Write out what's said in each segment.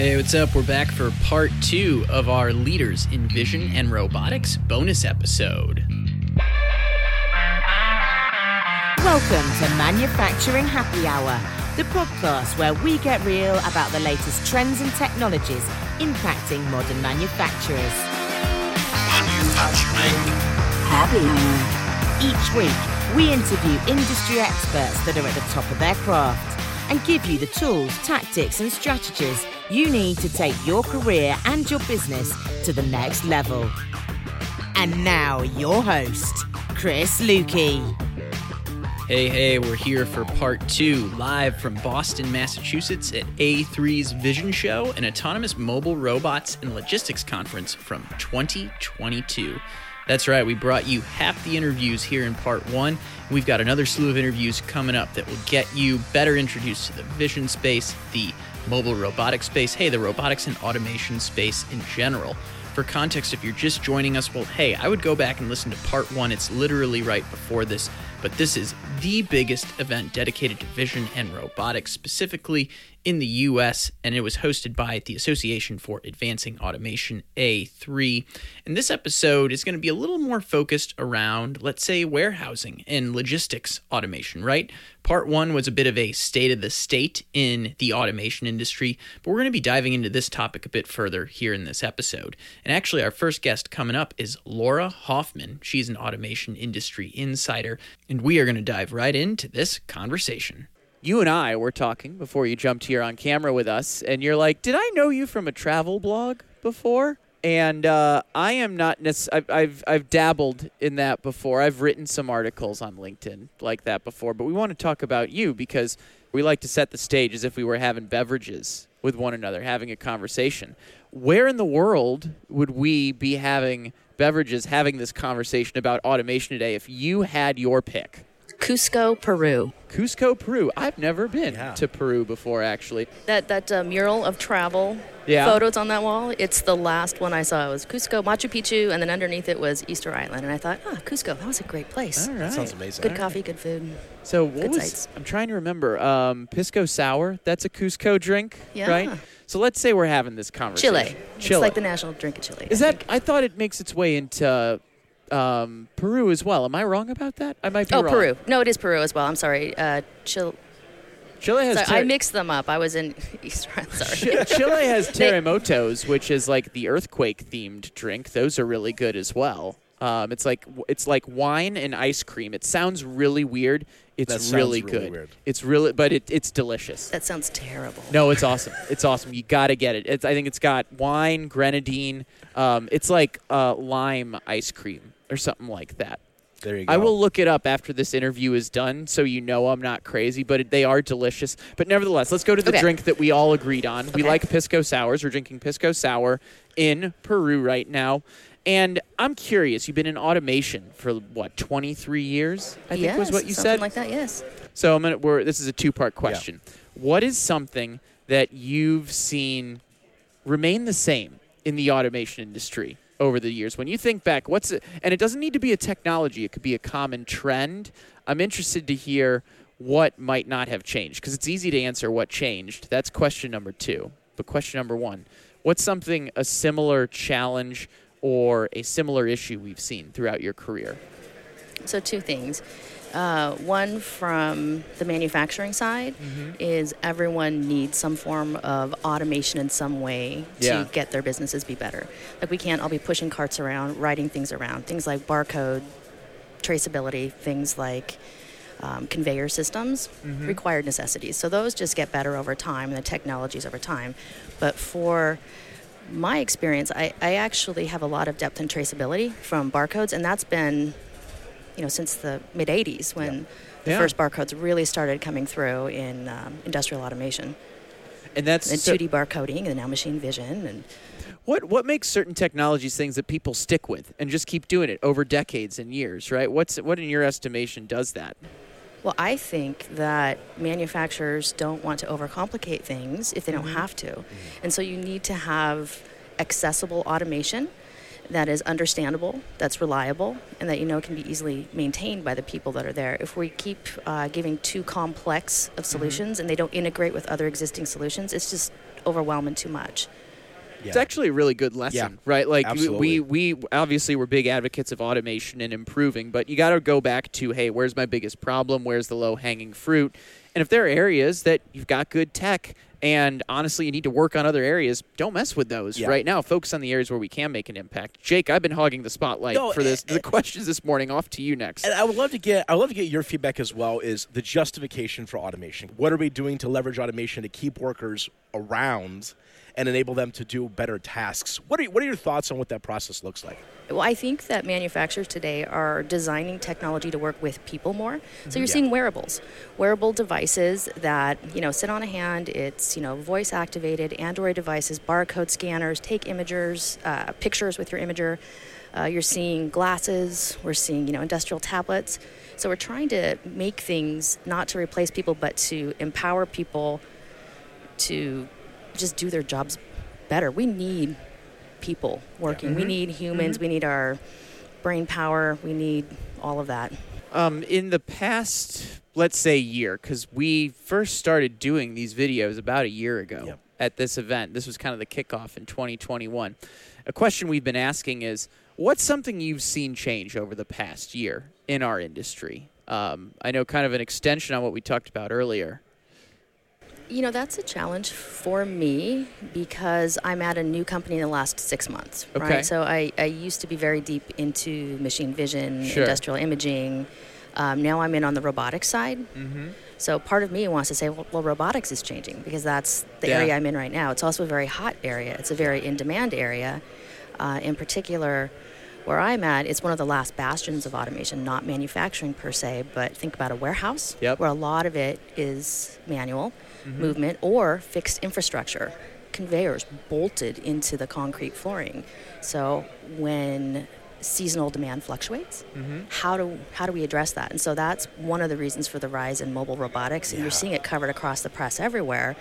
Hey, what's up? We're back for part two of our Leaders in Vision and Robotics bonus episode. Welcome to Manufacturing Happy Hour, the podcast where we get real about the latest trends and technologies impacting modern manufacturers. Manufacturing Happy Hour. Each week, we interview industry experts that are at the top of their craft and give you the tools, tactics, and strategies you need to take your career and your business to the next level. And now, your host, Chris Luecke. Hey, hey, we're here for part two, live from Boston, Massachusetts at A3's Vision Show, an autonomous mobile robots and logistics conference from 2022. That's right, we brought you half the interviews here in part one. We've got another slew of interviews coming up that will get you better introduced to the vision space, the mobile robotic space, hey, the robotics and automation space in general. For context, if you're just joining us, well, hey, I would go back and listen to part one. It's literally right before this, but this is the biggest event dedicated to vision and robotics, specifically in the US, and it was hosted by the Association for Advancing Automation A3. And this episode is going to be a little more focused around, let's say, warehousing and logistics automation, right? Part one was a bit of a state of the state in the automation industry, but we're going to be diving into this topic a bit further here in this episode. And actually, our first guest coming up is Laura Hoffman. She's an automation industry insider, and we are going to dive right into this conversation you and I were talking before you jumped here on camera with us, and you're like, "Did I know you from a travel blog before?" And uh, I am not necessarily. I've, I've I've dabbled in that before. I've written some articles on LinkedIn like that before. But we want to talk about you because we like to set the stage as if we were having beverages with one another, having a conversation. Where in the world would we be having beverages, having this conversation about automation today if you had your pick? Cusco, Peru. Cusco, Peru. I've never been Yeah. to Peru before, actually. That that uh, mural of travel Yeah. photos on that wall. It's the last one I saw. It was Cusco, Machu Picchu, and then underneath it was Easter Island. And I thought, oh, Cusco, that was a great place. All right. sounds amazing. Good coffee, good food. So what Good was? sights. I'm trying to remember. Um, pisco sour. That's a Cusco drink, Yeah. right? So let's say we're having this conversation. Chile. Chile. It's like the national drink of Chile. Is I that? think. I thought it makes its way into um, Peru as well. Am I wrong about that? I might be Oh, wrong. Peru. No, it is Peru as well. I'm sorry. Uh, Chile. Chile has. Sorry, ter- I mixed them up. I was in Easter Sorry. Chile has terremotos, which is like the earthquake themed drink. Those are really good as well. Um, it's like it's like wine and ice cream. It sounds really weird. It's That really, really good. weird. It's really, but it, it's delicious. that sounds terrible. No, it's awesome. It's awesome. You got to get it. It's, I think it's got wine, grenadine. Um, it's like uh, lime ice cream or something like that. There you go. I will look it up after this interview is done, so you know I'm not crazy. But they are delicious. But nevertheless, let's go to the Okay. drink that we all agreed on. We like pisco sours. We're drinking pisco sour in Peru right now. And I'm curious. You've been in automation for what 23 years? I think yes, was what you said? something like that. Yes. So I'm gonna. We're, this is a two-part question. What is something that you've seen remain the same in the automation industry over the years? When you think back, what's it? And it doesn't need to be a technology. It could be a common trend. I'm interested to hear what might not have changed because it's easy to answer what changed. That's question number two. But question number one: What's something a similar challenge or a similar issue we've seen throughout your career? So two things. Uh, one from the manufacturing side Mm-hmm. is everyone needs some form of automation in some way to Yeah. get their businesses be better. Like we can't all be pushing carts around, writing things around, things like barcode, traceability, things like um, conveyor systems, Mm-hmm. required necessities. So those just get better over time, and the technologies over time. But for my experience, I, I actually have a lot of depth in traceability from barcodes, and that's been, you know, since the mid 80s when the Yeah. first barcodes really started coming through in um, industrial automation. And that's And so- 2D barcoding and now machine vision. And What what makes certain technologies things that people stick with and just keep doing it over decades and years, right? What's what in your estimation does that? well, I think that manufacturers don't want to overcomplicate things if they don't have to. And so you need to have accessible automation that is understandable, that's reliable, and that you know can be easily maintained by the people that are there. If we keep uh, giving too complex of solutions and they don't integrate with other existing solutions, it's just overwhelming too much. It's actually a really good lesson, Yeah, right? Like we, absolutely. we we obviously we're big advocates of automation and improving, but you got to go back to hey, where's my biggest problem? Where's the low hanging fruit? And if there are areas that you've got good tech and honestly you need to work on other areas, don't mess with those Yeah. right now. Focus on the areas where we can make an impact. Jake, I've been hogging the spotlight No, for this eh, the questions this morning. Off to you next. And I would love to get I would love to get your feedback as well is the justification for automation. What are we doing to leverage automation to keep workers around and enable them to do better tasks? What are what are your thoughts on what that process looks like? Well, I think that manufacturers today are designing technology to work with people more. So you're Yeah. seeing wearables, wearable devices that you know sit on a hand. It's you know voice activated Android devices, barcode scanners, take imagers, uh, pictures with your imager. Uh, you're seeing glasses. We're seeing you know industrial tablets. So we're trying to make things not to replace people, but to empower people to just do their jobs better. We need people working. We need humans. We need our brain power. We need all of that. Um, in the past, let's say year, because we first started doing these videos about a year ago Yep. at this event. This was kind of the kickoff in 2021. A question we've been asking is, what's something you've seen change over the past year in our industry? Um, I know kind of an extension on what we talked about earlier. You know, that's a challenge for me because I'm at a new company in the last six months, Okay. right? So I, I used to be very deep into machine vision, Sure. industrial imaging. Um, now I'm in on the robotics side. Mm-hmm. So part of me wants to say, well, well, robotics is changing because that's the Yeah. area I'm in right now. It's also a very hot area. It's a very in-demand area. Uh, in particular, where I'm at, it's one of the last bastions of automation, not manufacturing per se, but think about a warehouse Yep. where a lot of it is manual mm-hmm. movement or fixed infrastructure, conveyors bolted into the concrete flooring. So when seasonal demand fluctuates, mm-hmm. how do how do we address that? And so that's one of the reasons for the rise in mobile robotics, and Yeah. you're seeing it covered across the press everywhere.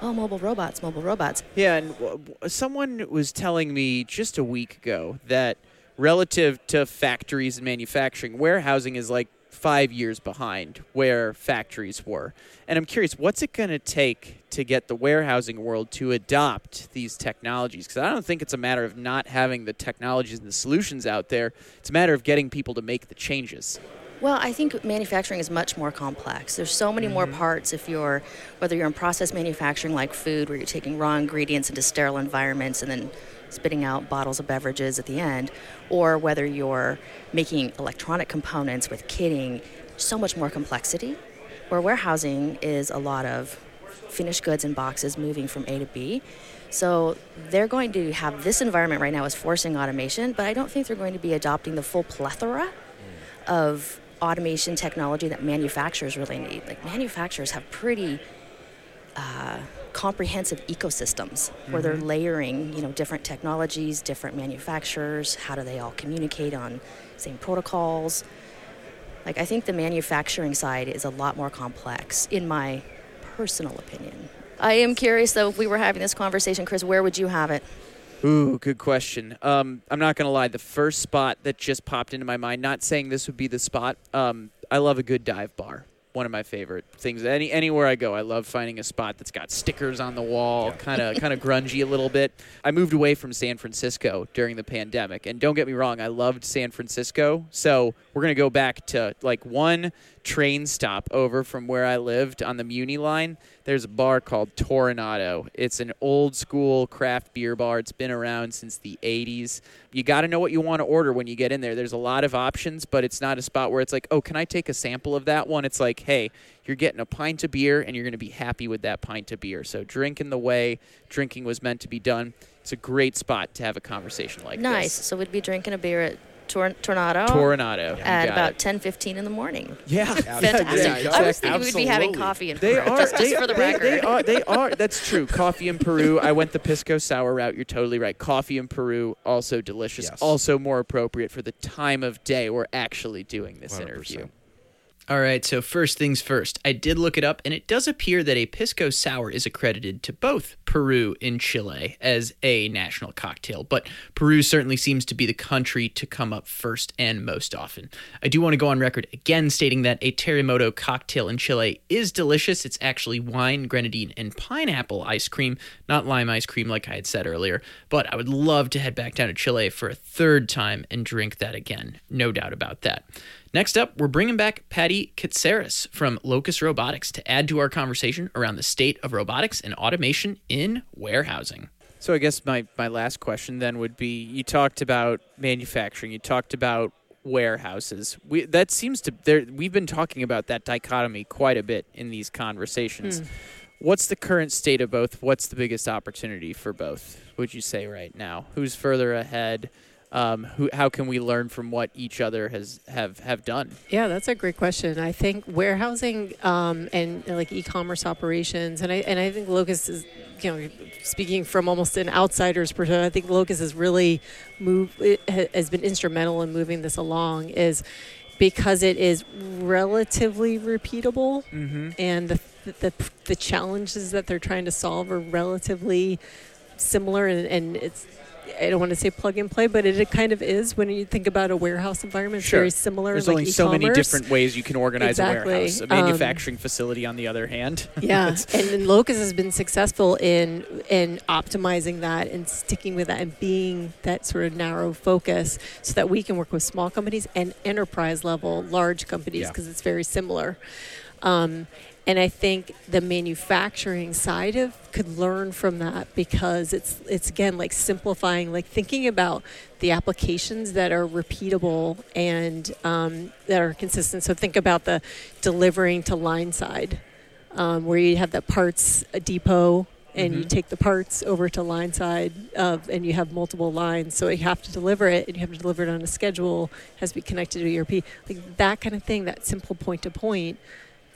Oh, mobile robots, mobile robots. Yeah, and w- someone was telling me just a week ago that relative to factories and manufacturing, warehousing is like five years behind where factories were. And I'm curious, what's it going to take to get the warehousing world to adopt these technologies? Because I don't think it's a matter of not having the technologies and the solutions out there, it's a matter of getting people to make the changes. Well, I think manufacturing is much more complex. There's so many more mm-hmm. parts if you're, whether you're in process manufacturing like food, where you're taking raw ingredients into sterile environments and then spitting out bottles of beverages at the end, or whether you're making electronic components with kitting, so much more complexity. Where warehousing is a lot of finished goods in boxes moving from A to B. So they're going to have this environment right now is forcing automation, but I don't think they're going to be adopting the full plethora of automation technology that manufacturers really need. Like manufacturers have pretty uh, comprehensive ecosystems where they're layering, you know, different technologies, different manufacturers. How do they all communicate on same protocols? Like I think the manufacturing side is a lot more complex, in my personal opinion. I am curious though. If we were having this conversation, Chris, where would you have it? Ooh, good question. Um, I'm not gonna lie. The first spot that just popped into my mind. Not saying this would be the spot. Um, I love a good dive bar. One of my favorite things. Any anywhere I go, I love finding a spot that's got stickers on the wall, kind of kind of grungy a little bit. I moved away from San Francisco during the pandemic, and don't get me wrong, I loved San Francisco. So we're gonna go back to like one train stop over from where I lived on the Muni line. There's a bar called Toronado. It's an old school craft beer bar. It's been around since the 80s. You got to know what you want to order when you get in there. There's a lot of options, but it's not a spot where it's like, oh, can I take a sample of that one? It's like, hey, you're getting a pint of beer and you're going to be happy with that pint of beer. So drinking the way drinking was meant to be done. It's a great spot to have a conversation like nice. this. Nice. So we'd be drinking a beer at Tor- Tornado Toronado. You at about it. 10:15 in the morning. Yeah, Fantastic. yeah, I was exactly. thinking we'd be having Absolutely. coffee and They Peru, are. just, just for the they- record. They are. They are. That's true. Coffee in Peru. I went the pisco sour route. You're totally right. Coffee in Peru also delicious. Yes. Also more appropriate for the time of day we're actually doing this 100%. interview. All right, so first things first. I did look it up, and it does appear that a Pisco Sour is accredited to both Peru and Chile as a national cocktail, but Peru certainly seems to be the country to come up first and most often. I do want to go on record again stating that a Terremoto cocktail in Chile is delicious. It's actually wine, grenadine, and pineapple ice cream, not lime ice cream like I had said earlier, but I would love to head back down to Chile for a third time and drink that again. No doubt about that. Next up, we're bringing back Patty Katsaris from Locus Robotics to add to our conversation around the state of robotics and automation in warehousing. So I guess my, my last question then would be you talked about manufacturing, you talked about warehouses. We that seems to there we've been talking about that dichotomy quite a bit in these conversations. Hmm. What's the current state of both? What's the biggest opportunity for both? Would you say right now? Who's further ahead? Um, who, how can we learn from what each other has have, have done? Yeah, that's a great question. I think warehousing um, and uh, like e-commerce operations, and I and I think Locus is, you know, speaking from almost an outsider's perspective, I think Locus has really moved, has been instrumental in moving this along. Is because it is relatively repeatable, and the, the the challenges that they're trying to solve are relatively similar, and, and it's I don't want to say plug and play, but it, it kind of is when you think about a warehouse environment. It's Sure. very similar. There's like only so many different ways you can organize Exactly. a warehouse. A Um, manufacturing facility, on the other hand. Yeah, and then Locus has been successful in in optimizing that and sticking with that and being that sort of narrow focus, so that we can work with small companies and enterprise level large companies Yeah. because it's very similar. Um, and I think the manufacturing side of could learn from that because it's it's again like simplifying, like thinking about the applications that are repeatable and um, that are consistent. So think about the delivering to line side um, where you have that parts depot and you take the parts over to line side of, and you have multiple lines. So you have to deliver it and you have to deliver it on a schedule, has to be connected to ERP. Like that kind of thing, that simple point to point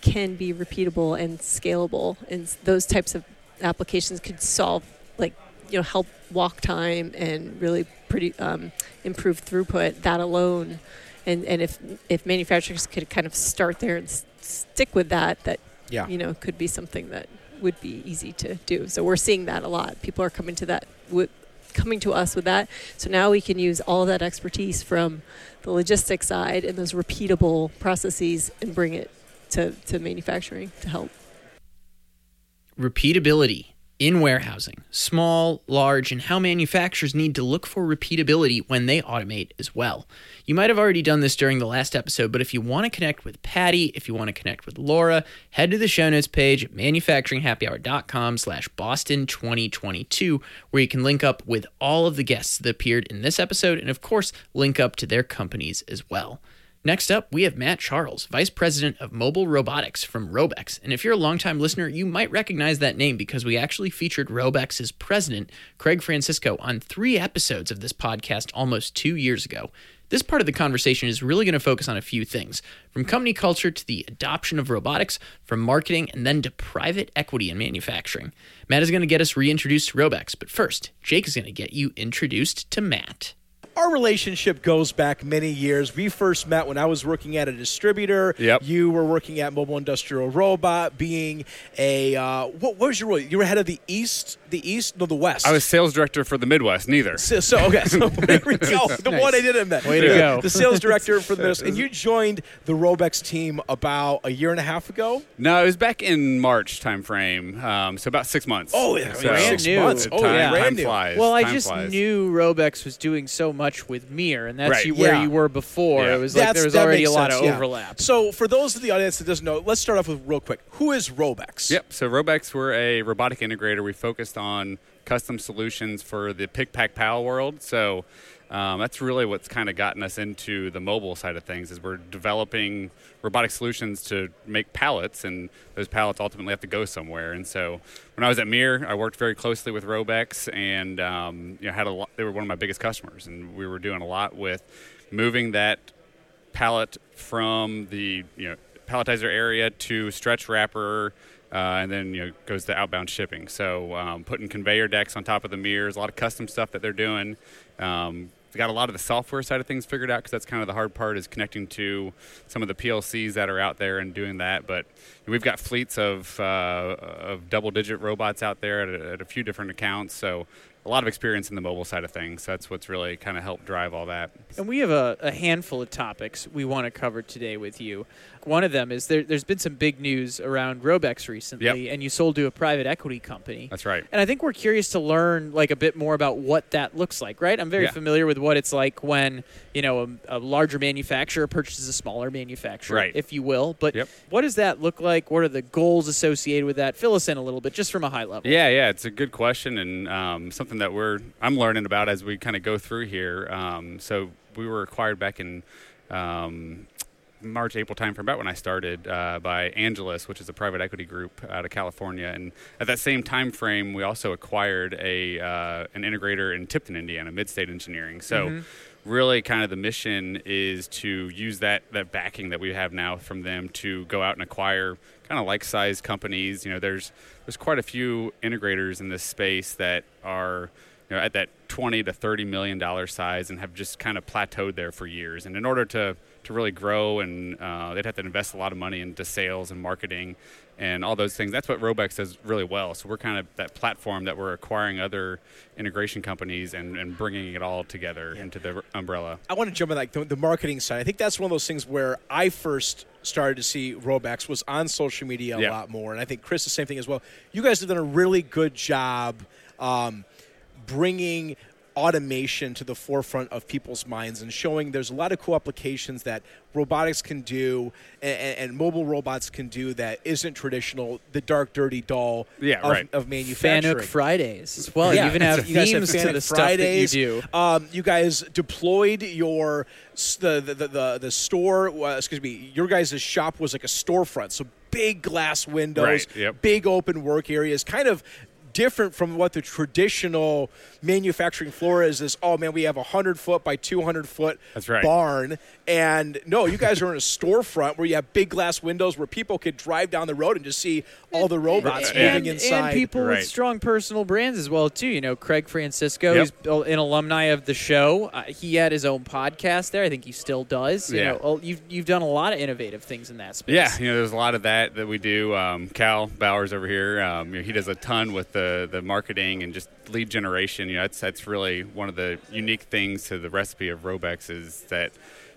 can be repeatable and scalable. And those types of applications could solve, like, you know, help walk time and really pretty um, improve throughput. That alone, and and if if manufacturers could kind of start there and s- stick with that, that Yeah. you know could be something that would be easy to do. So we're seeing that a lot. People are coming to that with coming to us with that. So now we can use all that expertise from the logistics side and those repeatable processes and bring it to, to manufacturing to help. repeatability in warehousing, small, large, and how manufacturers need to look for repeatability when they automate as well. You might have already done this during the last episode, but if you want to connect with Patty, if you want to connect with Laura, head to the show notes page at manufacturinghappyhour.com slash Boston 2022, where you can link up with all of the guests that appeared in this episode, and of course, link up to their companies as well. Next up, we have Matt Charles, Vice President of Mobile Robotics from Robex. And if you're a longtime listener, you might recognize that name because we actually featured Robex's president, Craig Francisco, on three episodes of this podcast almost two years ago. This part of the conversation is really going to focus on a few things from company culture to the adoption of robotics, from marketing, and then to private equity and manufacturing. Matt is going to get us reintroduced to Robex, but first, Jake is going to get you introduced to Matt. Our relationship goes back many years. We first met when I was working at a distributor. Yep. You were working at Mobile Industrial Robot, being a uh, what, what was your role? You were head of the East, the East, no, the West. I was sales director for the Midwest. Neither. So, so okay, so there we go. The one I didn't met. Way to Yeah. go. The sales director for this, and you joined the Robex team about a year and a half ago. No, it was back in March timeframe. Um, so about six months. Oh, yeah, So, brand six new. months. Time, Oh, yeah. time brand new. flies. Well, I Time just flies. knew Robex was doing so much with Mir, and that's Right. you, where Yeah. you were before. Yeah. It was like there was already a lot sense, of yeah. overlap. So, for those of the audience that doesn't know, let's start off with real quick. Who is Robex? Yep. So Robex, we're a robotic integrator. We focused on custom solutions for the pick, pack, pal world. So um, that's really what's kind of gotten us into the mobile side of things. Is we're developing robotic solutions to make pallets, and those pallets ultimately have to go somewhere. And so when I was at Mir, I worked very closely with Robex, and um, you know had a lot, they were one of my biggest customers, and we were doing a lot with moving that pallet from the you know palletizer area to stretch wrapper, uh, and then you know goes to outbound shipping. So um, putting conveyor decks on top of the mirrors, a lot of custom stuff that they're doing. Um, got a lot of the software side of things figured out because that's kind of the hard part is connecting to some of the PLCs that are out there and doing that. But we've got fleets of uh, of double digit robots out there at a, at a few different accounts. So a lot of experience in the mobile side of things. That's what's really kind of helped drive all that. And we have a, a handful of topics we want to cover today with you. One of them is there, has been some big news around Robex recently, Yep. and you sold to a private equity company. That's right. And I think we're curious to learn like a bit more about what that looks like, right? I'm very Yeah. familiar with what it's like when you know a, a larger manufacturer purchases a smaller manufacturer, Right. if you will. But Yep. what does that look like? What are the goals associated with that? Fill us in a little bit, just from a high level. Yeah, yeah, it's a good question and um, something that we're I'm learning about as we kind of go through here. Um, so we were acquired back in um, March, April time from about when I started uh, by Angeles, which is a private equity group out of California. And at that same time frame, we also acquired a uh, an integrator in Tipton, Indiana, Midstate Engineering. So. Really, kind of the mission is to use that, that backing that we have now from them to go out and acquire kind of like sized companies. You know, there's there's quite a few integrators in this space that are you know, at that 20 to 30 million dollar size and have just kind of plateaued there for years. And in order to to really grow, and uh, they'd have to invest a lot of money into sales and marketing and all those things. That's what Robex does really well. So we're kind of that platform that we're acquiring other integration companies and, and bringing it all together into the umbrella. I want to jump in like the, the marketing side. I think that's one of those things where I first started to see Robex was on social media a Yeah. lot more, and I think Chris the same thing as well. You guys have done a really good job um, bringing automation to the forefront of people's minds and showing there's a lot of cool applications that robotics can do and, and mobile robots can do that isn't traditional the dark dirty doll Yeah, of, right. of manufacturing Fanuc Fridays as well. yeah, you even have you guys have themes to Fanuc the stuff that you do. Um, you guys deployed your the the the, the, the store. Uh, excuse me. Your guys' shop was like a storefront, so big glass windows, Right, yep. big open work areas, kind of different from what the traditional manufacturing floor is is oh man we have a 100 foot by 200 foot That's right. barn and no you guys are in a storefront where you have big glass windows where people could drive down the road and just see all the robots and, moving and inside And people Right. with strong personal brands as well too. You know, Craig Francisco, Yep. he's al- an alumni of the show. Uh, he had his own podcast there. I think he still does. You Yeah. know, you've you've done a lot of innovative things in that space. Yeah, you know, there's a lot of that that we do. Um, Cal Bowers over here, um, you know, he does a ton with the the marketing and just lead generation. You know, that's that's really one of the unique things to the recipe of Robex is that.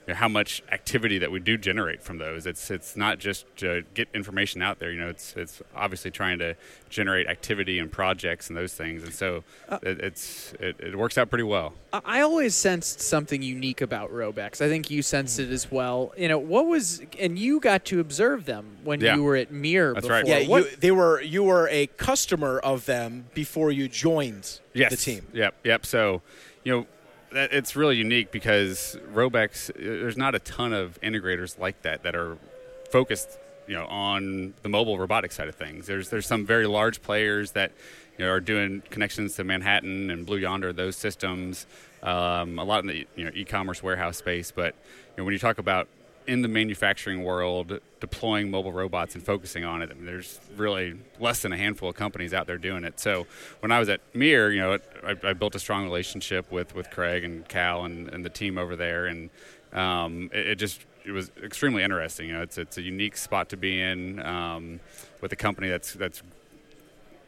You know, how much activity that we do generate from those? It's it's not just to get information out there. You know, it's it's obviously trying to generate activity and projects and those things. And so uh, it, it's it, it works out pretty well. I I always sensed something unique about Robex. I think you sensed it as well. You know, what was and you got to observe them when Yeah. you were at Mir That's before. right. Yeah, What- you, they were you were a customer of them before you joined yes. the team. Yep, yep. So, you know, that, it's really unique because Robex, uh, there's not a ton of integrators like that that are focused, you know, on the mobile robotic side of things. There's there's some very large players that you know are doing connections to Manhattan and Blue Yonder, those systems. Um, a lot in the you know e-commerce warehouse space, but you know when you talk about in the manufacturing world deploying mobile robots and focusing on it. I mean, there's really less than a handful of companies out there doing it. So when I was at Mir, you know, I, I built a strong relationship with, with Craig and Cal and, and the team over there, and um, it, it just it was extremely interesting. You know, it's it's a unique spot to be in um, with a company that's that's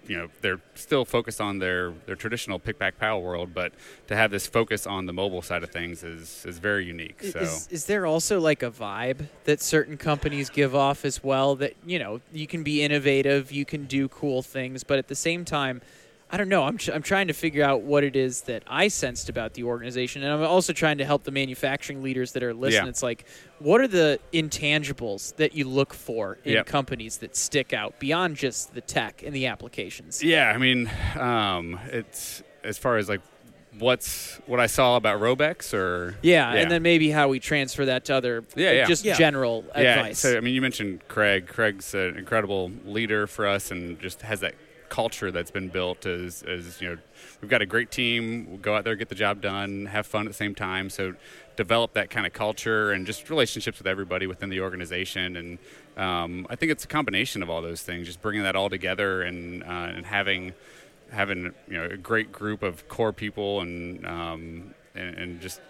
you know they're still focused on their, their traditional pick pack pal world, but to have this focus on the mobile side of things is is very unique. So Is, is there also like a vibe that certain companies give off as well that, you know, you can be innovative, you can do cool things, but at the same time, I don't know. I'm, tr- I'm trying to figure out what it is that I sensed about the organization. And I'm also trying to help the manufacturing leaders that are listening. Yeah. It's like, what are the intangibles that you look for in Yep. companies that stick out beyond just the tech and the applications? Yeah, I mean, um, it's as far as like what's what I saw about Robex or Yeah, and then maybe how we transfer that to other, Yeah, yeah. just Yeah. general yeah. advice. So I mean, you mentioned Craig. Craig's an incredible leader for us, and just has that culture that's been built. As as you know, we've got a great team. We'll go out there, get the job done, have fun at the same time. So develop that kind of culture and just relationships with everybody within the organization. And um, I think it's a combination of all those things. Just bringing that all together and uh, and having having you know a great group of core people and um, and, and just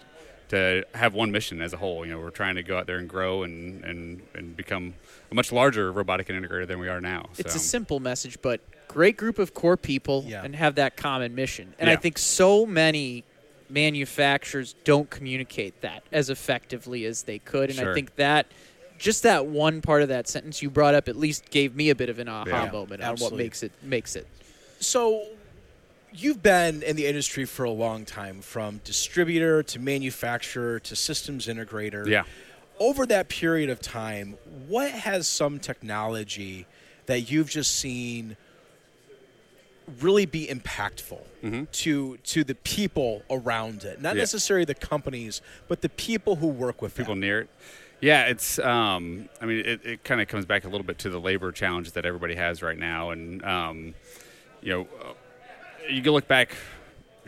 to have one mission as a whole. You know, we're trying to go out there and grow and and, and become a much larger robotic integrator than we are now. It's so. a simple message, but great group of core people Yeah. and have that common mission. And I think so many manufacturers don't communicate that as effectively as they could. And I think that just that one part of that sentence you brought up at least gave me a bit of an aha Yeah, moment on what makes it makes it. So, you've been in the industry for a long time, from distributor to manufacturer to systems integrator. yeah. Over that period of time, what has some technology that you've just seen really be impactful to to the people around it? Not Yeah. necessarily the companies, but the people who work with people them. near it. Yeah, it's. Um, I mean, it, it kind of comes back a little bit to the labor challenges that everybody has right now, and um, you know, uh, you can look back.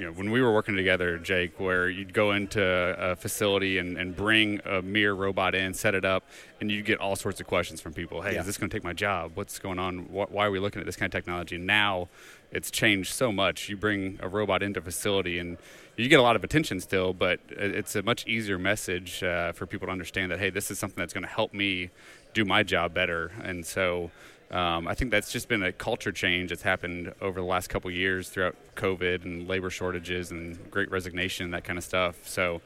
You know, when we were working together, Jake, where you'd go into a facility and, and bring a Mir robot in, set it up, and you'd get all sorts of questions from people. Hey, Yeah. is this going to take my job? What's going on? Why are we looking at this kind of technology? Now, it's changed so much. You bring a robot into a facility and you get a lot of attention still, but it's a much easier message uh, for people to understand that hey, this is something that's going to help me do my job better. And so, um, I think that's just been a culture change that's happened over the last couple years throughout COVID and labor shortages and Great Resignation that kind of stuff. So,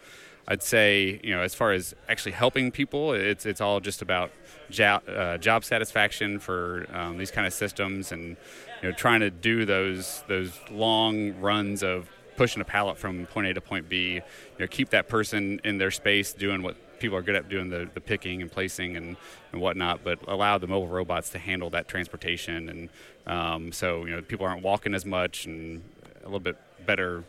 I'd say you know as far as actually helping people, it's it's all just about job, uh, job satisfaction for um, these kind of systems and you know trying to do those those long runs of pushing a pallet from point A to point B. You know, keep that person in their space doing what people are good at doing the, the picking and placing and, and whatnot, but allow the mobile robots to handle that transportation. And um, so, you know, people aren't walking as much and a little bit better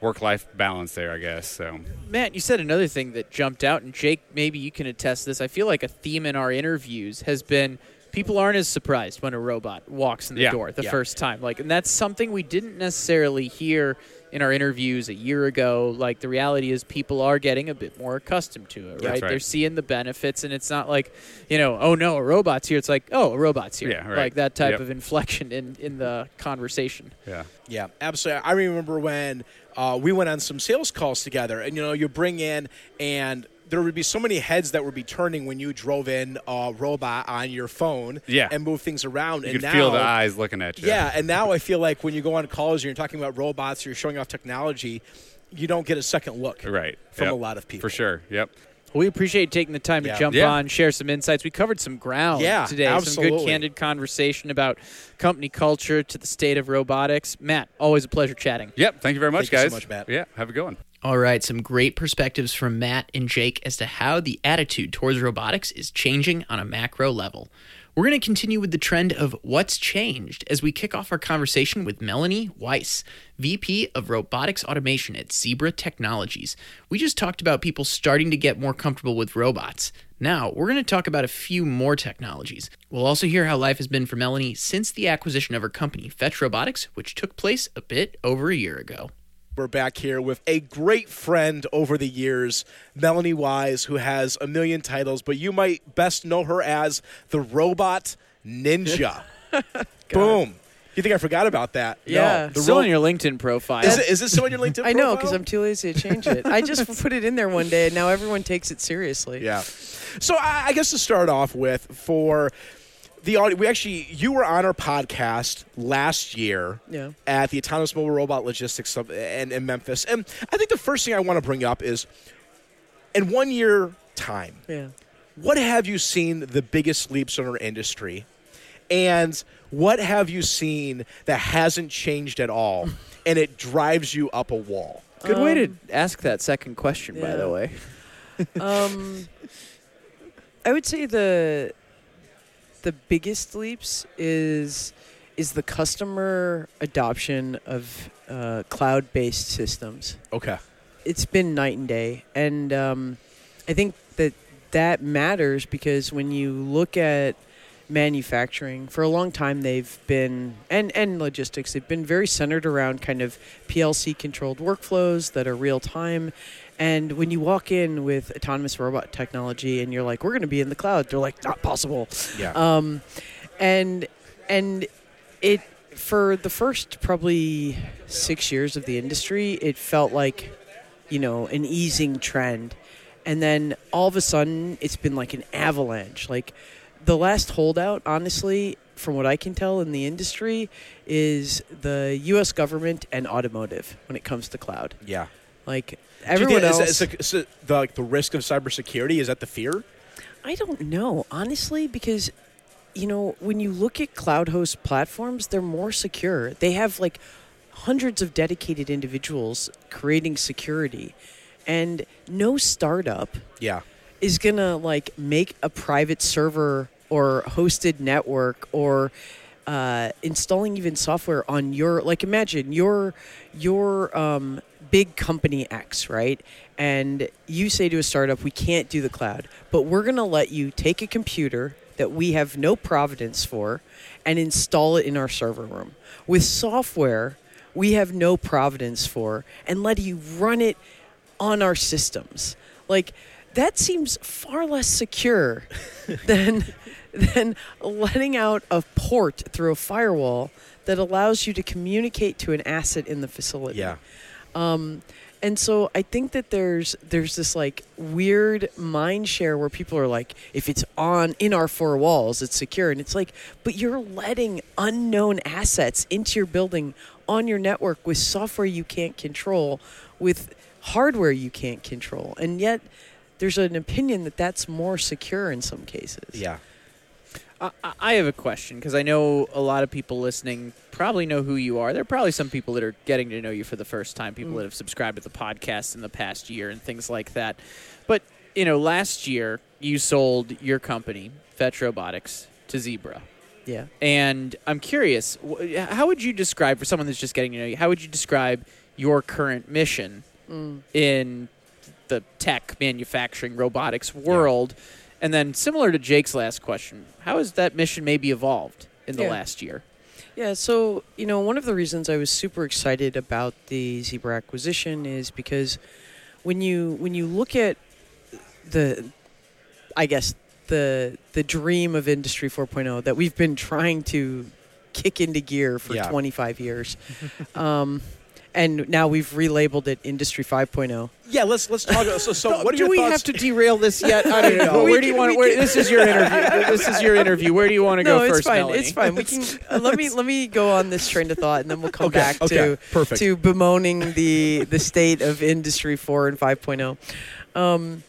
work life balance there, I guess. So, Matt, you said another thing that jumped out, and Jake, maybe you can attest this. I feel like a theme in our interviews has been people aren't as surprised when a robot walks in the Yeah, door the yeah. first time. Like, and that's something we didn't necessarily hear in our interviews a year ago. Like, the reality is people are getting a bit more accustomed to it, right? right. They're seeing the benefits, and it's not like, you know, oh no, a robot's here. It's like, oh, a robot's here. Yeah, right. Like that type Yep. of inflection in in the conversation. yeah. Yeah, absolutely. I remember when uh, we went on some sales calls together, and you know, you bring in, and there would be so many heads that would be turning when you drove in a robot on your phone, Yeah. and move things around. You and could now, feel the eyes looking at you. Yeah, and now I feel like when you go on calls and you're talking about robots, or you're showing off technology, you don't get a second look, Right. from Yep. a lot of people. For sure. Yep. We appreciate taking the time to Yeah. jump Yeah. on, share some insights. We covered some ground Yeah, today. Some good, candid conversation about company culture to the state of robotics. Matt, always a pleasure chatting. Yep. Thank you very much, Thank you so guys. much, Matt. Yeah. Have a good one. All right, some great perspectives from Matt and Jake as to how the attitude towards robotics is changing on a macro level. We're going to continue with the trend of what's changed as we kick off our conversation with Melanie Wise, VP of Robotics Automation at Zebra Technologies. We just talked about people starting to get more comfortable with robots. Now, we're going to talk about a few more technologies. We'll also hear how life has been for Melanie since the acquisition of her company, Fetch Robotics, which took place a bit over a year ago. We're back here with a great friend over the years, Melanie Wise, who has a million titles, but you might best know her as the Robot Ninja. Boom. You think I forgot about that? Yeah. No, the Still ro- on your LinkedIn profile. is, it, is this still on your LinkedIn profile? I know because I'm too lazy to change it. I just put it in there one day, and now everyone takes it seriously. Yeah. So I, I guess to start off with, for the audience, we actually you were on our podcast last year. Yeah. At the Autonomous Mobile Robot Logistics Sub- in, in Memphis, and I think the first thing I want to bring up is, in one year time, Yeah. what have you seen the biggest leaps in our industry, and what have you seen that hasn't changed at all, and it drives you up a wall? Good way to Um, ask that second question, by the way. Um, I would say the the biggest leaps is is the customer adoption of uh, cloud based systems. Okay. it's been night and day, and um, I think that that matters because when you look at manufacturing for a long time they've been and and logistics they've been very centered around kind of PLC controlled workflows that are real time and when you walk in with autonomous robot technology and you're like we're going to be in the cloud they're like not possible Yeah. um, and and it for the first probably six years of the industry, it felt like you know, an easing trend. And then all of a sudden, it's been like an avalanche. Like the last holdout, honestly, from what I can tell in the industry, is the U.S. government and automotive when it comes to cloud. Yeah. Like everyone think- is else, that- is it- is the, like the risk of cybersecurity is that the fear? I don't know, honestly, because you know, when you look at cloud host platforms, they're more secure. They have like hundreds of dedicated individuals creating security. And no startup Yeah. is going to like make a private server or hosted network or uh, installing even software on your like imagine your your um, big company X, right? And you say to a startup, we can't do the cloud, but we're going to let you take a computer that we have no providence for and install it in our server room. With software, we have no providence for and let you run it on our systems. Like that seems far less secure than than letting out a port through a firewall that allows you to communicate to an asset in the facility. Yeah. Um, and so I think that there's there's this like weird mind share where people are like, if it's on in our four walls, it's secure, and it's like, but you're letting unknown assets into your building on your network with software you can't control, with hardware you can't control, and yet there's an opinion that that's more secure in some cases. Yeah. I, I- I have a question because I know a lot of people listening probably know who you are. There are probably some people that are getting to know you for the first time, people mm. that have subscribed to the podcast in the past year and things like that. But, you know, last year you sold your company, Fetch Robotics, to Zebra. Yeah. And I'm curious, how would you describe, for someone that's just getting to know you, how would you describe your current mission mm. in the tech, manufacturing, robotics world? And then, similar to Jake's last question, how has that mission maybe evolved in the Yeah. last year? Yeah, so you know, one of the reasons I was super excited about the Zebra acquisition is because when you when you look at the I guess the the dream of industry 4.0 that we've been trying to kick into gear for Yeah. 25 years. um, and now we've relabeled it industry 5.0. Yeah. Let's let's talk. So, so what are do we thoughts? have to derail this yet? I don't know. Where do you can- want? Where, can- this is your interview. this is your interview. Where do you want to no, go it's first, fine. Melanie? It's fine. We can uh, let me let me go on this train of thought, and then we'll come Okay, back okay, to perfect. to bemoaning the the state of industry four and 5.0. Um,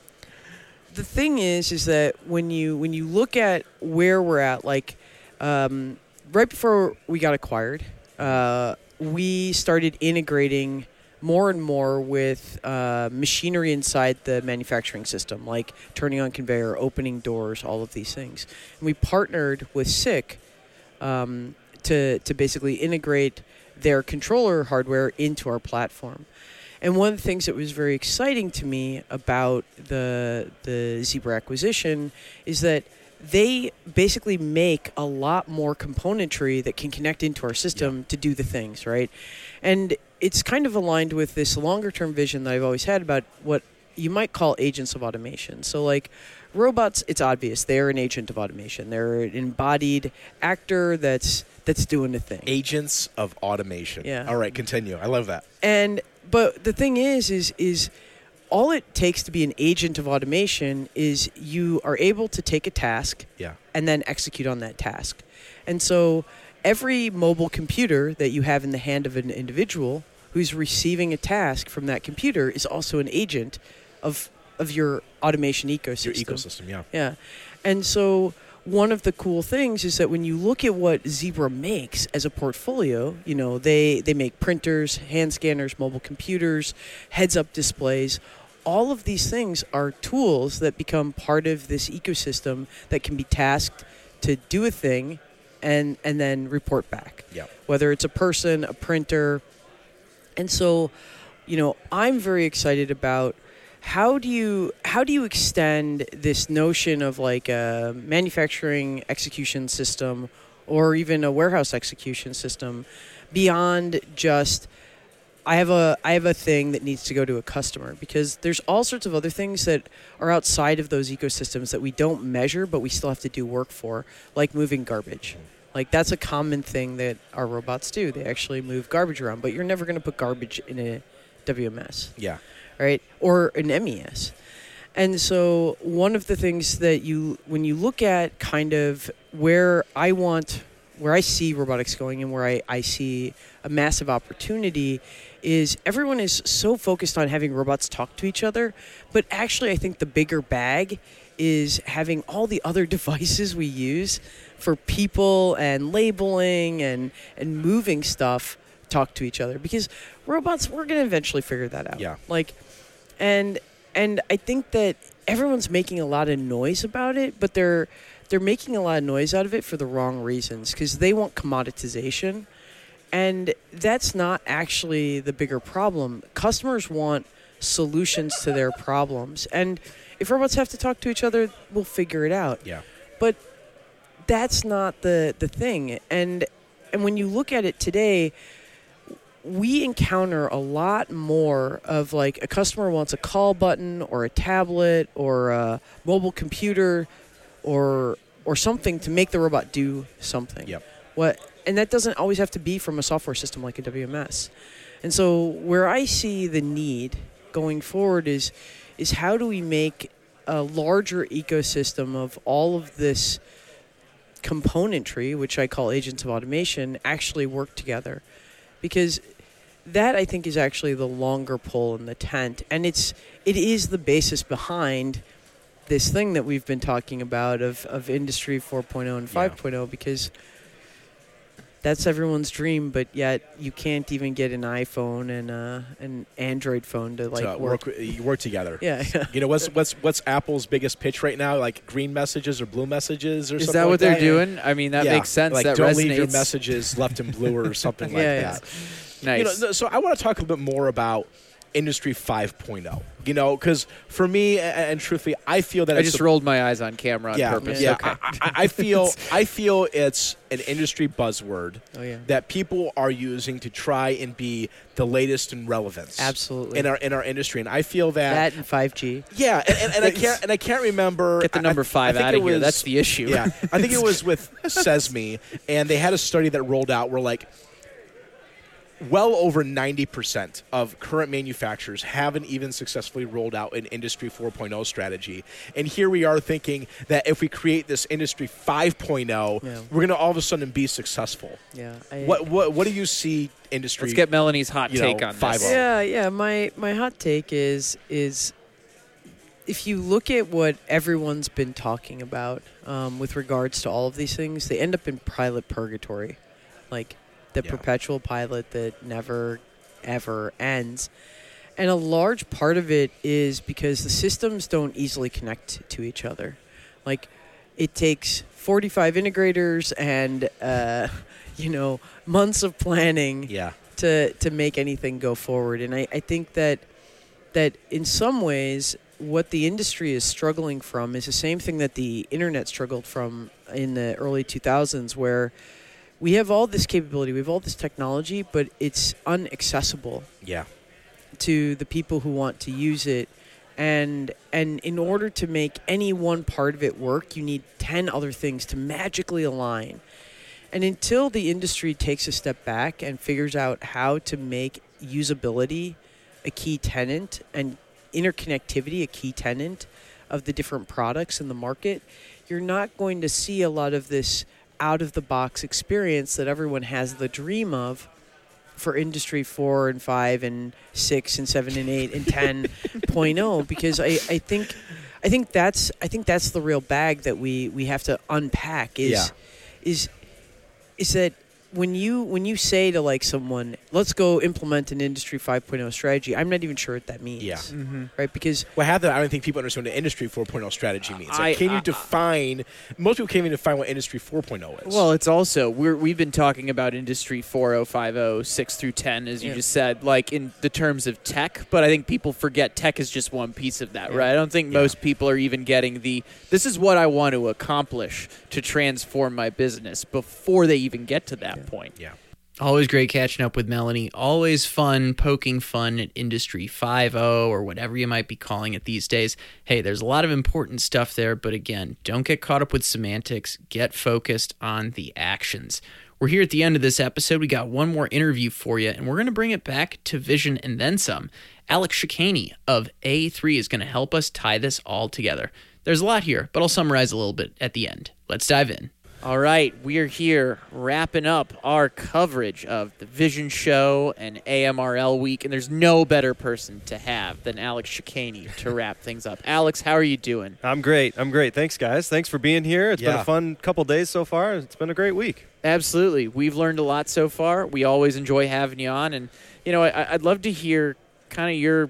the thing is, is that when you when you look at where we're at, like um, right before we got acquired, uh, we started integrating more and more with uh, machinery inside the manufacturing system, like turning on conveyor, opening doors, all of these things. And we partnered with SICK um, to to basically integrate their controller hardware into our platform. And one of the things that was very exciting to me about the the Zebra acquisition is that they basically make a lot more componentry that can connect into our system to do the things, right? And it's kind of aligned with this longer term vision that I've always had about what you might call agents of automation. So like robots, it's obvious they're an agent of automation. They're an embodied actor that's that's doing the thing. Agents of automation. Yeah. All right. Continue. I love that. And but the thing is, is is all it takes to be an agent of automation is you are able to take a task Yeah. and then execute on that task. And so every mobile computer that you have in the hand of an individual who's receiving a task from that computer is also an agent of of your automation ecosystem. Your ecosystem. Yeah. Yeah. And so one of the cool things is that when you look at what Zebra makes as a portfolio, you know, they, they make printers, hand scanners, mobile computers, heads up displays. All of these things are tools that become part of this ecosystem that can be tasked to do a thing and, and then report back. Yeah. Whether it's a person, a printer. And so, you know, I'm very excited about how do you how do you extend this notion of like a manufacturing execution system or even a warehouse execution system beyond just I have a I have a thing that needs to go to a customer because there's all sorts of other things that are outside of those ecosystems that we don't measure but we still have to do work for like moving garbage. Like that's a common thing that our robots do. They actually move garbage around, but you're never going to put garbage in a WMS Yeah. right? Or an MES. And so one of the things that you when you look at kind of where I want where I see robotics going and where I, I see a massive opportunity is everyone is so focused on having robots talk to each other, but actually I think the bigger bag is having all the other devices we use for people and labeling and and moving stuff talk to each other because robots we're going to eventually figure that out. Yeah. Like and and I think that everyone's making a lot of noise about it, but they're they're making a lot of noise out of it for the wrong reasons because they want commoditization, and that's not actually the bigger problem. Customers want solutions to their problems, and if robots have to talk to each other, we'll figure it out. Yeah. But that's not the the thing, and and when you look at it today, we encounter a lot more of like a customer wants a call button or a tablet or a mobile computer or or something to make the robot do something. Yep. What and that doesn't always have to be from a software system like a WMS. And so where I see the need going forward is is how do we make a larger ecosystem of all of this componentry, which I call agents of automation, actually work together. Because that I think is actually the longer pull in the tent, and it's it is the basis behind this thing that we've been talking about of, of industry 4.0 and Yeah. 5.0 because that's everyone's dream but yet you can't even get an iphone and uh, an android phone to like to work, work you work together. yeah, yeah. You know what's what's what's Apple's biggest pitch right now? Like green messages or blue messages or Is something that like what they're that? doing? I mean, that Yeah, makes sense. Like that don't resonates. leave your messages left in blue or something like Yeah, yeah. that. Nice. You know, so I want to talk a little bit more about Industry 5.0. You know, because for me, a- and, truthfully, I feel that I just a- rolled my eyes on camera on yeah, purpose. yeah. Okay. I, I- I feel I feel it's an industry buzzword Oh, yeah. that people are using to try and be the latest in relevance. Absolutely. In our in our industry, and I feel that, that and 5g yeah, and, and, and I can't and I can't remember. Get the number I- five out of here. That's the issue. Yeah, I think it was with Sesame, and they had a study that rolled out where like well over 90% of current manufacturers haven't even successfully rolled out an industry 4.0 strategy and here we are thinking that if we create this industry 5.0 Yeah. we're going to all of a sudden be successful yeah I, what what what do you see industry Let's get Melanie's hot you know, take on five this. oh. Yeah, yeah. My my hot take is is if you look at what everyone's been talking about um, with regards to all of these things, they end up in pilot purgatory, like the Yeah. perpetual pilot that never ever ends. And a large part of it is because the systems don't easily connect to each other. Like it takes 45 integrators and uh, you know months of planning yeah to to make anything go forward. And I, I think that that in some ways what the industry is struggling from is the same thing that the internet struggled from in the early 2000s where we have all this capability, we have all this technology, but it's unaccessible yeah. to the people who want to use it. And and in order to make any one part of it work you need 10 other things to magically align. And until the industry takes a step back and figures out how to make usability a key tenant and interconnectivity a key tenant of the different products in the market you're not going to see a lot of this out of the box experience that everyone has the dream of for industry four and five and six and seven and eight and ten point oh because I, I think I think that's I think that's the real bag that we, we have to unpack is Yeah. is is that when you when you say to like someone let's go implement an industry 5.0 strategy I'm not even sure what that means Yeah. Mm-hmm. right because well, half that I don't think people understand what an industry 4.0 strategy means. Like, I- can you I- define? Most people can't even define what industry 4.0 is. Well, it's also we're we've been talking about industry 4050 6 through 10 as you Yeah. just said like in the terms of tech, but I think people forget tech is just one piece of that, Yeah. right? I don't think Yeah. most people are even getting the this is what I want to accomplish to transform my business before they even get to that point. yeah. Always great catching up with Melanie. Always fun poking fun at Industry 5.0 or whatever you might be calling it these days. Hey, there's a lot of important stuff there, but again, don't get caught up with semantics. Get focused on the actions. We're here at the end of this episode. We got one more interview for you, and we're going to bring it back to Vision and then some. Alex Shikany of A3 is going to help us tie this all together. There's a lot here, but I'll summarize a little bit at the end. Let's dive in. All right, we're here wrapping up our coverage of the Vision Show and AMRL week, and there's no better person to have than Alex Shikany to wrap things up. Alex, how are you doing? I'm great. I'm great. Thanks, guys. Thanks for being here. It's been a fun couple days so far. It's been a great week. Absolutely. We've learned a lot so far. We always enjoy having you on. And, you know, I, I'd love to hear kind of your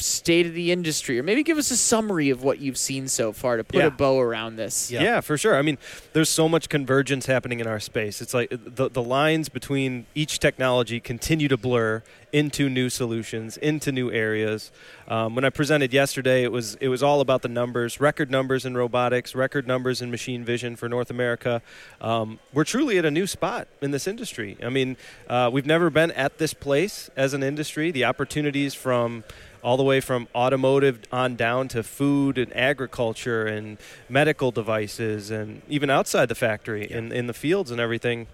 state of the industry, or maybe give us a summary of what you've seen so far to put Yeah. a bow around this. Yeah. Yeah. for sure. I mean, there's so much convergence happening in our space. It's like the, the lines between each technology continue to blur into new solutions, into new areas. Um, when I presented yesterday, it was it was all about the numbers, record numbers in robotics, record numbers in machine vision for North America. Um, we're truly at a new spot in this industry. I mean, uh, we've never been at this place as an industry. The opportunities from all the way from automotive on down to food and agriculture and medical devices and even outside the factory in, in the fields and everything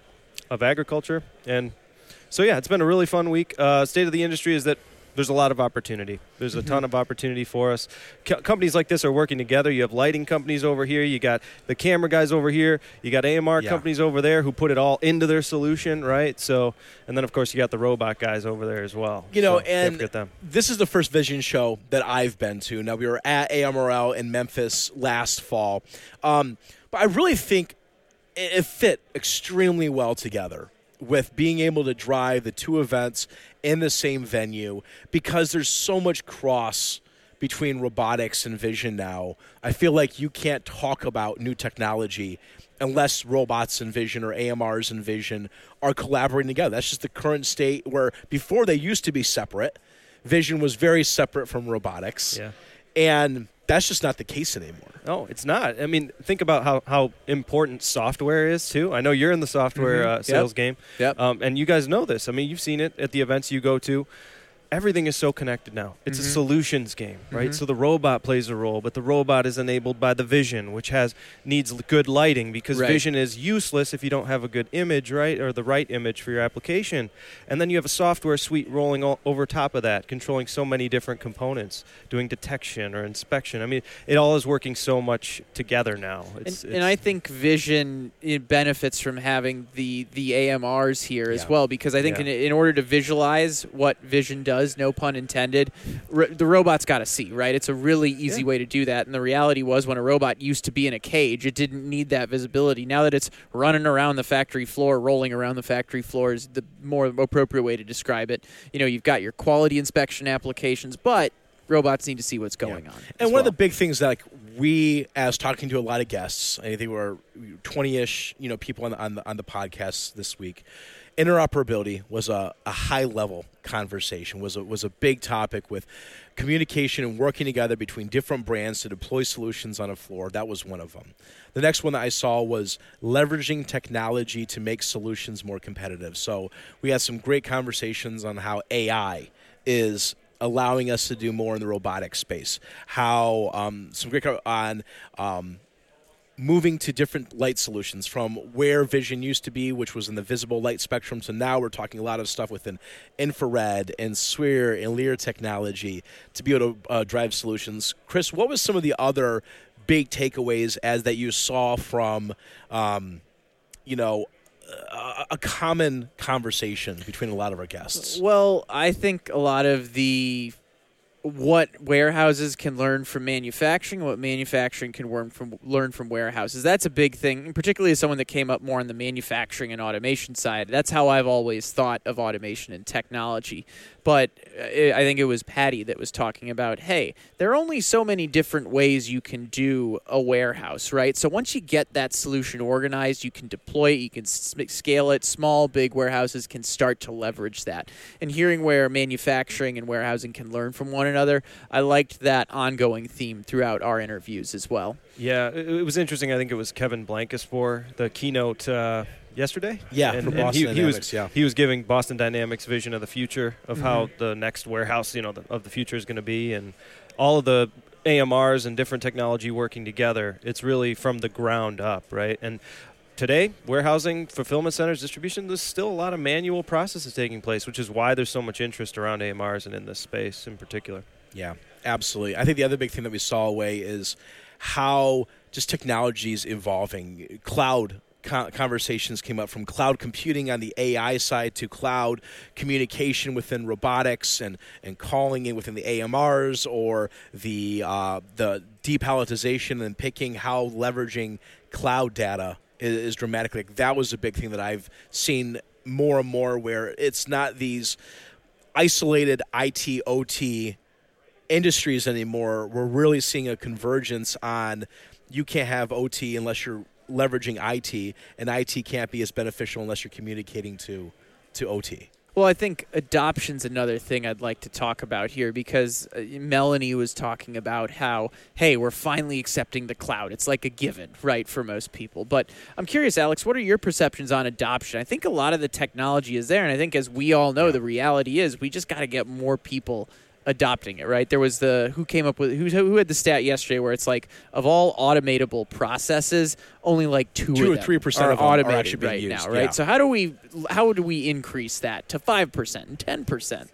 of agriculture. And so, yeah, it's been a really fun week. Uh, state of the industry is that there's a lot of opportunity. There's a ton of opportunity for us. Co- companies like this are working together. You have lighting companies over here. You got the camera guys over here. You got AMR Yeah. companies over there who put it all into their solution, right? So, and then of course you got the robot guys over there as well. You know, So, and this is the first Vision show that I've been to. Now we were at AMRL in Memphis last fall, um, but I really think it fit extremely well together with being able to drive the two events in the same venue because there's so much cross between robotics and vision now. I feel like you can't talk about new technology unless robots and vision or AMRs and vision are collaborating together. That's just the current state where before they used to be separate. Vision was very separate from robotics. Yeah. And that's just not the case anymore. No, it's not. I mean, think about how, how important software is too. I know you're in the software uh, sales game, Yep. um, and you guys know this. I mean, you've seen it at the events you go to. Everything is so connected now. It's a mm-hmm. solutions game, right? Mm-hmm. So the robot plays a role, but the robot is enabled by the vision, which has needs good lighting because Right. vision is useless if you don't have a good image, right, or the right image for your application. And then you have a software suite rolling o- over top of that, controlling so many different components, doing detection or inspection. I mean, it all is working so much together now. It's, and, and I think Vision it benefits from having the the AMRs here as well because I think Yeah. in, in order to visualize what Vision does, no pun intended, r- the robot's got to see right. It's a really easy Yeah. way to do that. And the reality was when a robot used to be in a cage, it didn't need that visibility. Now that it's running around the factory floor, rolling around the factory floor is the more appropriate way to describe it. You know, you've got your quality inspection applications, but robots need to see what's going on. And one of the big things that like we, as talking to a lot of guests, I think we're twenty-ish, you know, people on the, on the on the podcast this week. Interoperability was a, a high-level conversation. was a, was a big topic with communication and working together between different brands to deploy solutions on a floor. That was one of them. The next one that I saw was leveraging technology to make solutions more competitive. So we had some great conversations on how AI is allowing us to do more in the robotic space. How um, some great on um, moving to different light solutions from where vision used to be, which was in the visible light spectrum, to now we're talking a lot of stuff within infrared and SWIR and LWIR technology to be able to uh, drive solutions. Chris, what was some of the other big takeaways as that you saw from, um, you know, a, a common conversation between a lot of our guests? Well, I think a lot of the what warehouses can learn from manufacturing, what manufacturing can learn from learn from warehouses. That's a big thing, particularly as someone that came up more on the manufacturing and automation side. That's how I've always thought of automation and technology. But uh, I think it was Patty that was talking about, hey, there are only so many different ways you can do a warehouse, right? So once you get that solution organized, you can deploy it, you can scale it. Small, big warehouses can start to leverage that. And hearing where manufacturing and warehousing can learn from one another, I liked that ongoing theme throughout our interviews as well. Yeah, it, was interesting. I think it was Kevin Blankespoor, the keynote uh, yesterday. Yeah, and, and Boston he, he Dynamics, was yeah. he was giving Boston Dynamics vision of the future of how mm-hmm. the next warehouse, you know, the, of the future is going to be, and all of the AMRs and different technology working together. It's really from the ground up, right? And today, warehousing, fulfillment centers, distribution, there's still a lot of manual processes taking place, which is why there's so much interest around AMRs and in this space in particular. Yeah, absolutely. I think the other big thing that we saw away is how just technology is evolving. Cloud conversations came up from cloud computing on the AI side to cloud communication within robotics and, and calling in within the AMRs or the uh, the depalletization and picking how leveraging cloud data is, is dramatically. Like, that was a big thing that I've seen more and more where it's not these isolated IT OT industries anymore. We're really seeing a convergence on you can't have OT unless you're leveraging IT, and IT can't be as beneficial unless you're communicating to to OT. Well, I think adoption's another thing I'd like to talk about here because uh, Melanie was talking about how, hey, we're finally accepting the cloud. It's like a given, right, for most people. But I'm curious, Alex, what are your perceptions on adoption? I think a lot of the technology is there, and I think as we all know, the reality is we just got to get more people adopting it, right? There was the who came up with who who had the stat yesterday where it's like of all automatable processes, only like two, Two of or 3% are of are automated being right used, now, right? yeah. So how do we how do we increase that to five percent and ten percent?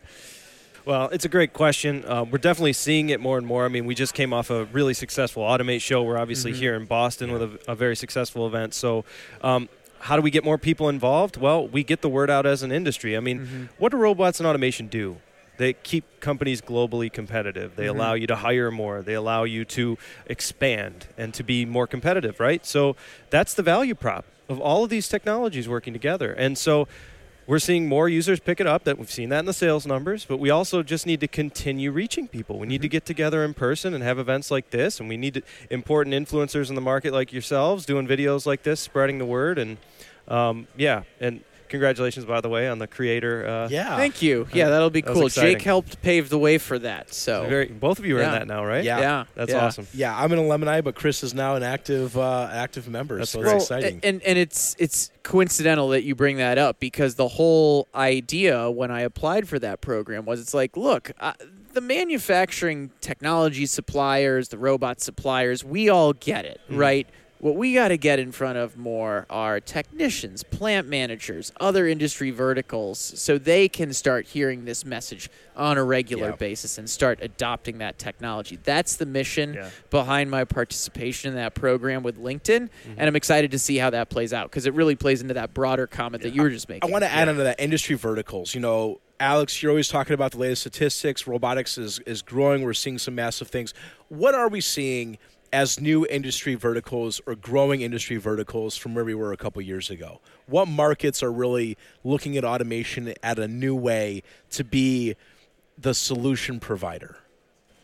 Well, it's a great question. Uh, we're definitely seeing it more and more. I mean, we just came off a really successful Automate show. We're obviously here in Boston with a, a very successful event. So, um, how do we get more people involved? Well, we get the word out as an industry. I mean, what do robots and automation do? They keep companies globally competitive. They allow you to hire more. They allow you to expand and to be more competitive, right? So that's the value prop of all of these technologies working together. And so we're seeing more users pick it up that we've seen that in the sales numbers but we also just need to continue reaching people we need to get together in person and have events like this and we need to, important influencers in the market like yourselves doing videos like this spreading the word and um, yeah and congratulations by the way on the creator uh, Yeah. Thank you. Yeah, that'll be That cool. Jake helped pave the way for that. So very, both of you are Yeah. in that now right Yeah. yeah, that's yeah. awesome Yeah, I'm an alumni, but Chris is now an active uh, active member, That's so great. it's exciting. And and it's it's coincidental that you bring that up because the whole idea when I applied for that program was it's like, look, uh, the manufacturing technology suppliers, the robot suppliers, we all get it, Hmm. right? What we got to get in front of more are technicians, plant managers, other industry verticals, so they can start hearing this message on a regular Yeah. basis and start adopting that technology. That's the mission Yeah. behind my participation in that program with LinkedIn, Mm-hmm. and I'm excited to see how that plays out because it really plays into that broader comment that you were just making. I want to add onto that industry verticals. You know, Alex, you're always talking about the latest statistics. Robotics is, is growing. We're seeing some massive things. What are we seeing as new industry verticals or growing industry verticals from where we were a couple years ago? What markets are really looking at automation at a new way to be the solution provider?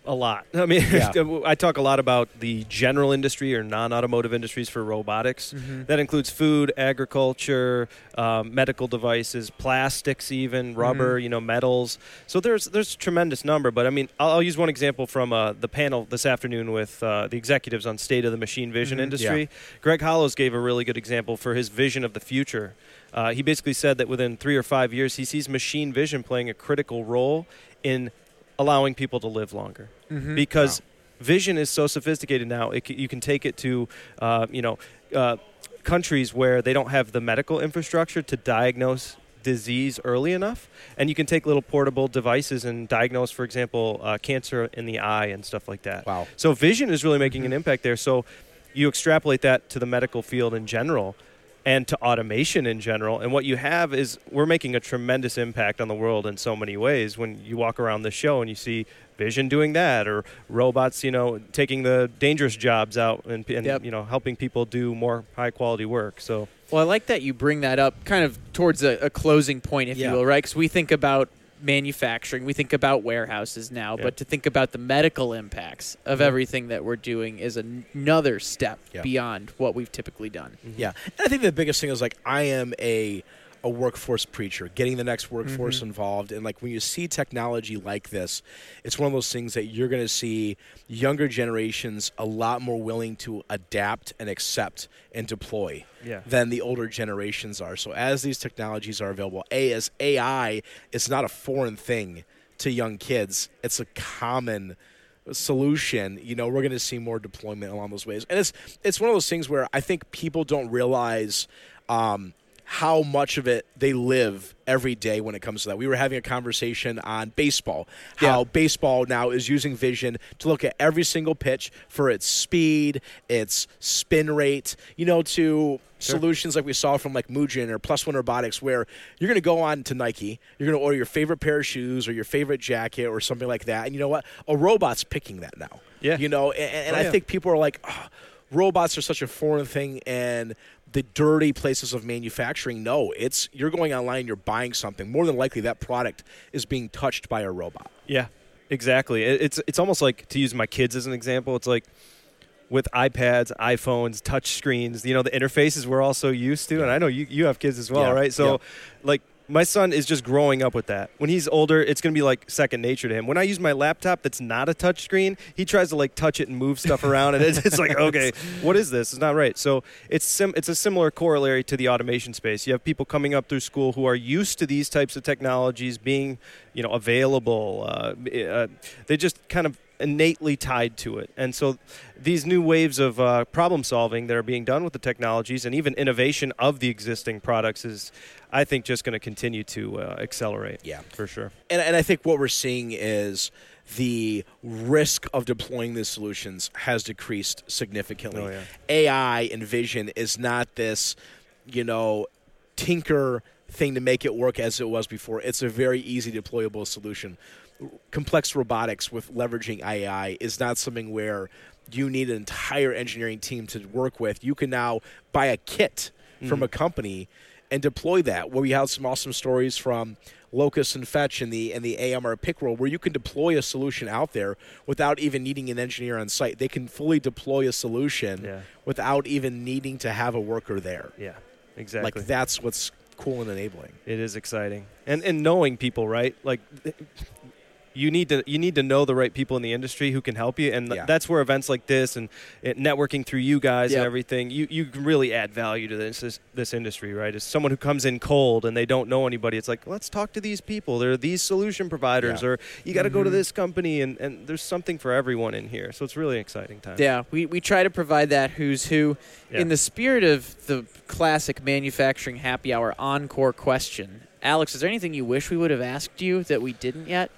A lot. I mean, Yeah. I talk a lot about the general industry or non-automotive industries for robotics. Mm-hmm. That includes food, agriculture, um, medical devices, plastics, even Mm-hmm. rubber. You know, metals. So there's there's a tremendous number. But I mean, I'll, I'll use one example from uh, the panel this afternoon with uh, the executives on state of the machine vision industry. Greg Hollows gave a really good example for his vision of the future. Uh, he basically said that within three or five years, he sees machine vision playing a critical role in allowing people to live longer because vision is so sophisticated now. It, you can take it to, uh, you know, uh, countries where they don't have the medical infrastructure to diagnose disease early enough, and you can take little portable devices and diagnose, for example, uh, cancer in the eye and stuff like that. Wow. So vision is really making an impact there. So you extrapolate that to the medical field in general and to automation in general. And what you have is we're making a tremendous impact on the world in so many ways. When you walk around the show and you see vision doing that, or robots, you know, taking the dangerous jobs out and, and Yep. you know helping people do more high quality work. So Well, I like that you bring that up kind of towards a, a closing point, if Yeah. you will, right? Because we think about manufacturing, we think about warehouses now, Yeah. but to think about the medical impacts of mm-hmm. everything that we're doing is an- another step Yeah. beyond what we've typically done. Yeah, and I think the biggest thing is like I am a a workforce preacher, getting the next workforce involved, and like when you see technology like this, it's one of those things that you're going to see younger generations a lot more willing to adapt and accept and deploy Yeah. than the older generations are. So as these technologies are available, a as AI is not a foreign thing to young kids; it's a common solution, you know, we're going to see more deployment along those ways. And it's it's one of those things where I think people don't realize um, how much of it they live every day when it comes to that. We were having a conversation on baseball, how Yeah. baseball now is using vision to look at every single pitch for its speed, its spin rate, you know, to solutions like we saw from like Mujin or Plus One Robotics, where you're going to go on to Nike, you're going to order your favorite pair of shoes or your favorite jacket or something like that, and you know what? A robot's picking that now. Yeah. you know, and, and Oh, I yeah. think people are like, "Ah, robots are such a foreign thing and the dirty places of manufacturing no it's you're going online you're buying something more than likely that product is being touched by a robot Yeah, exactly. It's it's almost like to use my kids as an example. It's like with iPads, iPhones, touch screens. You know, the interfaces we're all so used to, and I know you you have kids as well, Yeah, right? So, yeah. like. My son is just growing up with that. When he's older, it's going to be like second nature to him. When I use my laptop that's not a touch screen, he tries to like touch it and move stuff around, and it's, it's like, okay, what is this? It's not right. So it's sim- it's a similar corollary to the automation space. You have people coming up through school who are used to these types of technologies being, you know, available. Uh, uh, they just kind of innately tied to it. And so these new waves of uh, problem solving that are being done with the technologies and even innovation of the existing products is, I think, just going to continue to uh, accelerate. Yeah. For sure. and, and i think what we're seeing is the risk of deploying these solutions has decreased significantly Oh, yeah. ai and vision is not this you know tinker thing to make it work as it was before it's a very easy deployable solution complex robotics with leveraging AI is not something where you need an entire engineering team to work with. You can now buy a kit from a mm. company and deploy that. Where we have some awesome stories from Locus and Fetch and the and the AMR pick world where you can deploy a solution out there without even needing an engineer on site. They can fully deploy a solution Yeah. without even needing to have a worker there. Yeah, exactly. Like that's what's cool and enabling. It is exciting, and and knowing people, right? Like, you need to you need to know the right people in the industry who can help you, and th- Yeah. that's where events like this and, and networking through you guys Yep. and everything, you you can really add value to this, this this industry, right? As someone who comes in cold and they don't know anybody, it's like let's talk to these people. There are these solution providers, Yeah. or you got to go to Mm-hmm. this company, and and there's something for everyone in here. So it's really exciting time. Yeah, we, we try to provide that who's who. Yeah. In the spirit of the classic manufacturing happy hour encore question, Alex, is there anything you wish we would have asked you that we didn't yet?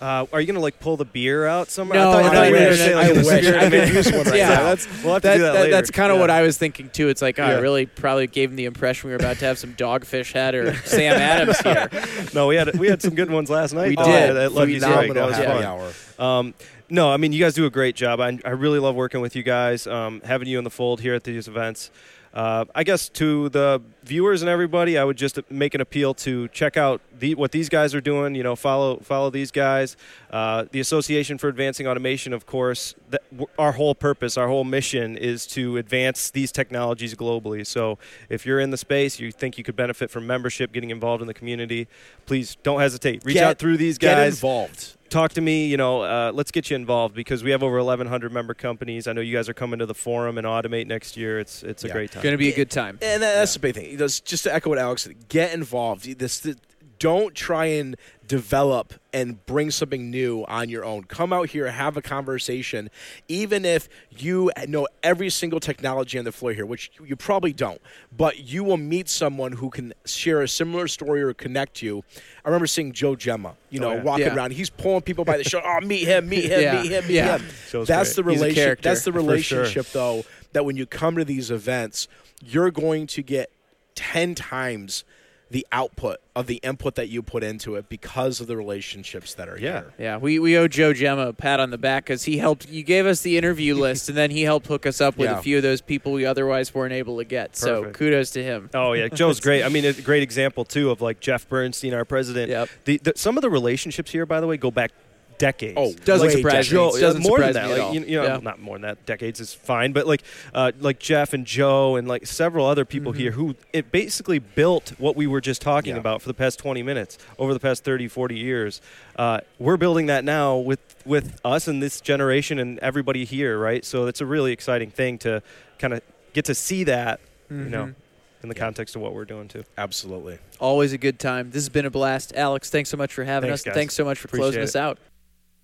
Uh, are you gonna like pull the beer out somewhere? No, I thought, I I thought you were gonna wish. say, like, I wish. I could use one right yeah, now. that's We'll have to do that later. That's kind of Yeah. what I was thinking too. It's like, oh, I really probably gave him the impression we were about to have some Dogfish Head or Sam Adams here. No, we had we had some good ones last night. We though, did. At Lucky We Strike. did. That was fun. Um, no, I mean you guys do a great job. I, I really love working with you guys. Um, having you in the fold here at these events. Uh, I guess to the viewers and everybody, I would just make an appeal to check out the, what these guys are doing. You know, follow follow these guys. Uh, the Association for Advancing Automation, of course. That, w- our whole purpose, our whole mission, is to advance these technologies globally. So, if you're in the space, you think you could benefit from membership, getting involved in the community, please don't hesitate. Reach Get- out through these guys. Get guys involved. talk to me. You know, uh, let's get you involved because we have over 1,100 member companies. I know you guys are coming to the forum and automate next year. It's it's a Yeah. great time. Going to be a good time. And that, that's the big thing. Just, just to echo what Alex said, get involved. This, th- don't try and develop and bring something new on your own. Come out here, have a conversation, even if you know every single technology on the floor here, which you probably don't. But you will meet someone who can share a similar story or connect you. I remember seeing Joe Gemma, you oh, know, Oh, yeah. walking Yeah. around. He's pulling people by the shoulder. Oh, meet him, meet him, Yeah. meet him, meet him. Joe's That's great. the relationship. That's the relationship, though, that when you come to these events, you're going to get 10 times the output of the input that you put into it because of the relationships that are Yeah. here. Yeah, we, we owe Joe Gemma a pat on the back because he helped. You gave us the interview list, and then he helped hook us up with Yeah. a few of those people we otherwise weren't able to get. So kudos to him. Oh yeah, Joe's great. I mean, a great example too of like Jeff Burnstein, our president. Yep. The, the, some of the relationships here, by the way, go back decades. Oh, Doesn't way surprise. Joe, It doesn't more than that, me at like, all. you, you know, Yeah. not more than that. Decades is fine, but like, uh, like Jeff and Joe and like several other people Mm-hmm. here who it basically built what we were just talking Yeah. about for the past 20 minutes over the past 30, 40 years. Uh, we're building that now with with us and this generation and everybody here, right? So it's a really exciting thing to kind of get to see that, you know, Mhm. in the Yeah. context of what we're doing too. Absolutely. Always a good time. This has been a blast. Alex, thanks so much for having Thanks, us. guys. Thanks so much for Appreciate closing it. us out.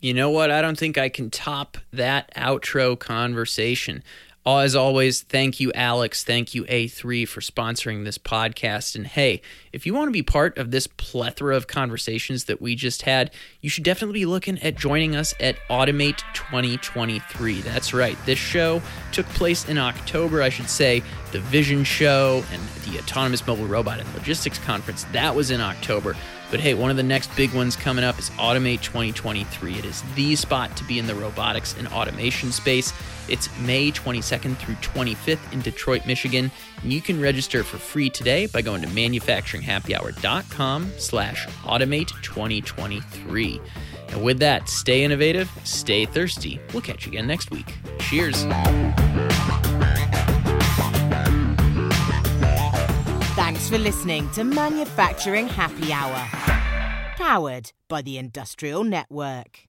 You know what? I don't think I can top that outro conversation. As always, thank you, Alex. Thank you, A3, for sponsoring this podcast. And hey, if you want to be part of this plethora of conversations that we just had, you should definitely be looking at joining us at Automate 2023. That's right. This show took place in October, I should say. The Vision Show and the Autonomous Mobile Robot and Logistics Conference, that was in October. But hey, one of the next big ones coming up is Automate 2023. It is the spot to be in the robotics and automation space. It's May 22nd through 25th in Detroit, Michigan. And you can register for free today by going to manufacturinghappyhour.com slash automate 2023. And with that, stay innovative, stay thirsty. We'll catch you again next week. Cheers. Thanks for listening to Manufacturing Happy Hour, powered by the Industrial Network.